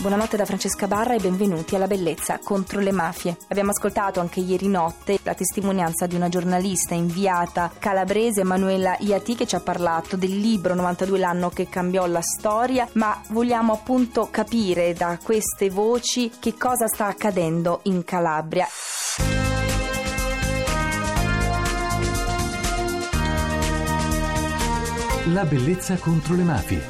Buonanotte da Francesca Barra e benvenuti alla Bellezza contro le mafie. Abbiamo ascoltato anche ieri notte la testimonianza di una giornalista inviata calabrese, Emanuela Iati, che ci ha parlato del libro 92 l'anno che cambiò la storia, ma vogliamo appunto capire da queste voci che cosa sta accadendo in Calabria. La bellezza contro le mafie.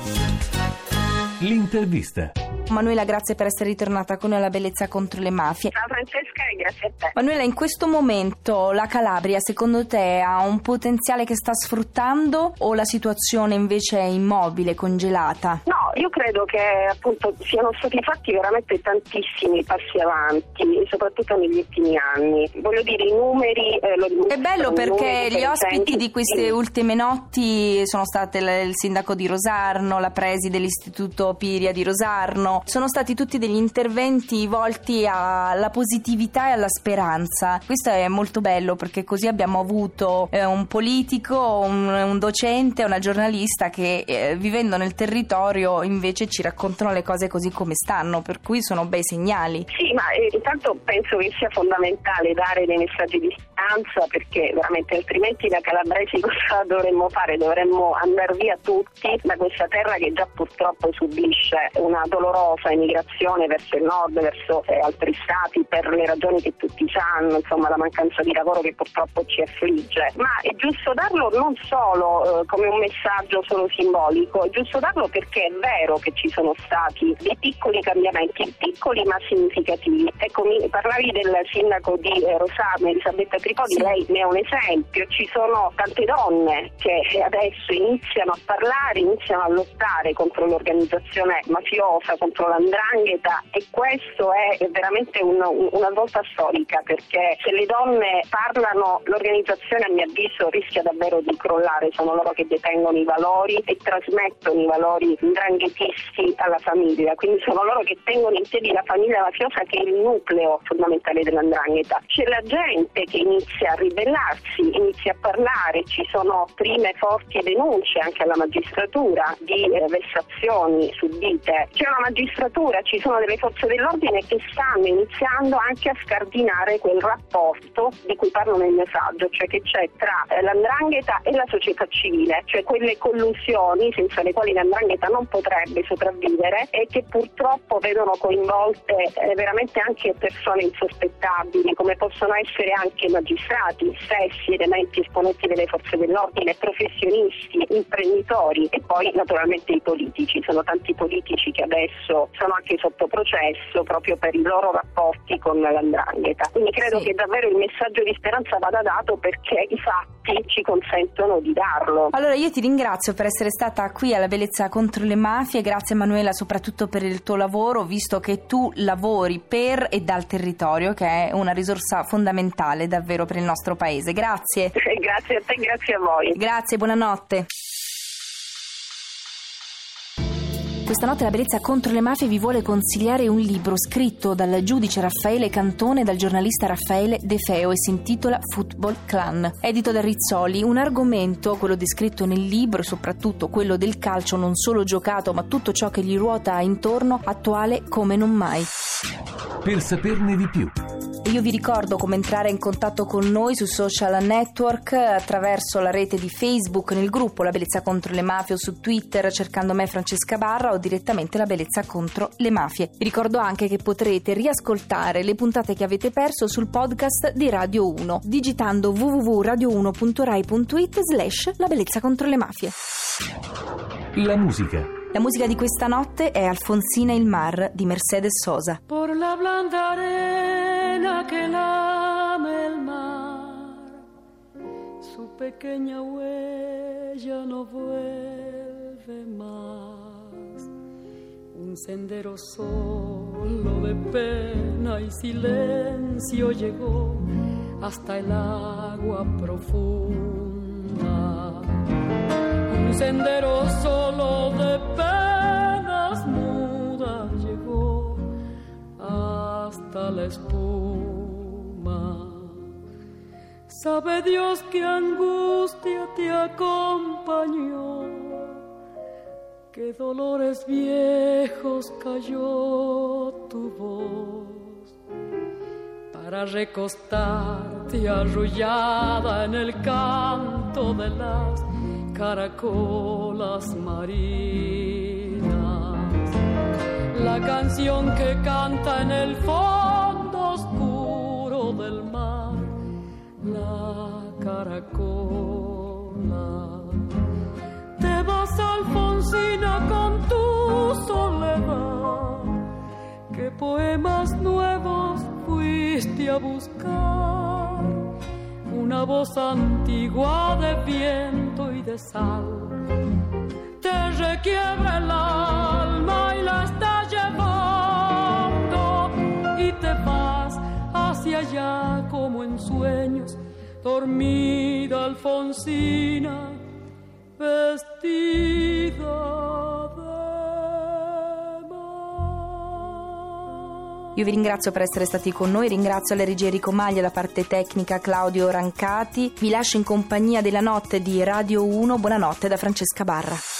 L'intervista. Manuela, grazie per essere ritornata con noi alla Bellezza contro le mafie. Ciao Francesca e grazie a te. Manuela, in questo momento la Calabria secondo te ha un potenziale che sta sfruttando o la situazione invece è immobile, congelata? No, io credo che appunto siano stati fatti veramente tantissimi passi avanti, soprattutto negli ultimi anni. Voglio dire, i numeri... Eh, lo è bello perché gli ospiti di queste sì. ultime notti sono state il sindaco di Rosarno, la presi dell'istituto Piria di Rosarno, sono stati tutti degli interventi volti alla positività e alla speranza. Questo è molto bello perché così abbiamo avuto eh, un politico, un, un, docente, una giornalista che eh, vivendo nel territorio invece ci raccontano le cose così come stanno, per cui sono bei segnali. Sì, ma eh, intanto penso che sia fondamentale dare dei messaggi di speranza perché veramente altrimenti da calabresi cosa dovremmo fare? Dovremmo andare via tutti da questa terra che già purtroppo subisce una dolorosa emigrazione verso il nord, verso eh, altri stati per le ragioni che tutti sanno, insomma la mancanza di lavoro che purtroppo ci affligge. Ma è giusto darlo non solo eh, come un messaggio solo simbolico, è giusto darlo perché è vero che ci sono stati dei piccoli cambiamenti, piccoli ma significativi. Ecco, mi parlavi del sindaco di eh, Rosarno, Elisabetta Tripodi, sì. lei ne è un esempio, ci sono tante donne che adesso iniziano a parlare, iniziano a lottare contro l'organizzazione mafiosa, contro l'andrangheta e questo è veramente un, una volta storica perché se le donne parlano l'organizzazione a mio avviso rischia davvero di crollare, sono loro che detengono i valori e trasmettono i valori ndranghetisti alla famiglia, quindi sono loro che tengono in piedi la famiglia mafiosa che è il nucleo fondamentale dell'andrangheta. C'è la gente che inizia a ribellarsi, inizia a parlare, ci sono prime forti denunce anche alla magistratura di eh, vessazioni subite. C'è una magistratura ci sono delle forze dell'ordine che stanno iniziando anche a scardinare quel rapporto di cui parlo nel mio saggio, cioè che c'è tra eh, l'andrangheta e la società civile, cioè quelle collusioni senza le quali l'andrangheta non potrebbe sopravvivere e che purtroppo vedono coinvolte eh, veramente anche persone insospettabili, come possono essere anche magistrati, stessi, elementi esponenti delle forze dell'ordine, professionisti, imprenditori e poi naturalmente i politici. Sono tanti politici che adesso sono anche sotto processo proprio per i loro rapporti con l'andrangheta. Quindi credo sì. che davvero il messaggio di speranza vada dato perché i fatti ci consentono di darlo. Allora io ti ringrazio per essere stata qui alla Bellezza contro le mafie, grazie Emanuela soprattutto per il tuo lavoro, visto che tu lavori per e dal territorio, che è una risorsa fondamentale davvero per il nostro paese. Grazie. grazie a te, grazie a voi. Grazie, buonanotte. Questa notte la bellezza contro le mafie vi vuole consigliare un libro scritto dal giudice Raffaele Cantone e dal giornalista Raffaele De Feo e si intitola Football Clan. Edito da Rizzoli, un argomento, quello descritto nel libro e soprattutto quello del calcio non solo giocato ma tutto ciò che gli ruota intorno, attuale come non mai. Per saperne di più io vi ricordo come entrare in contatto con noi su social network attraverso la rete di Facebook, nel gruppo La Bellezza contro le Mafie o su Twitter cercando me Francesca Barra o direttamente La Bellezza contro le Mafie. Vi ricordo anche che potrete riascoltare le puntate che avete perso sul podcast di Radio 1 digitando www.radio1.rai.it slash La Bellezza contro le Mafie. La musica la musica di questa notte è Alfonsina il Mar di Mercedes Sosa. Por la blanda arena que lame el mar, su pequeña huella no vuelve más. Un sendero solo de pena y silencio llegó hasta el agua profunda un sendero solo de penas mudas llegó a a la espuma. Sabe Dios que angustia te acompañó, que dolores viejos cayó tu voz para recostarte arrullada en el canto de las caracolas marinas. La canción que canta en el fondo oscuro del mar, la caracola. Te vas, Alfonsina, con tu soledad. ¿Qué poemas nuevos fuiste a buscar? Una voz antigua de viento y de sal te requiebra el alma y la dormida Alfonsina, vestida de. Io vi ringrazio per essere stati con noi, ringrazio la regia Enrico Maglia, la parte tecnica Claudio Rancati. Vi lascio in compagnia della notte di Radio 1. Buonanotte da Francesca Barra.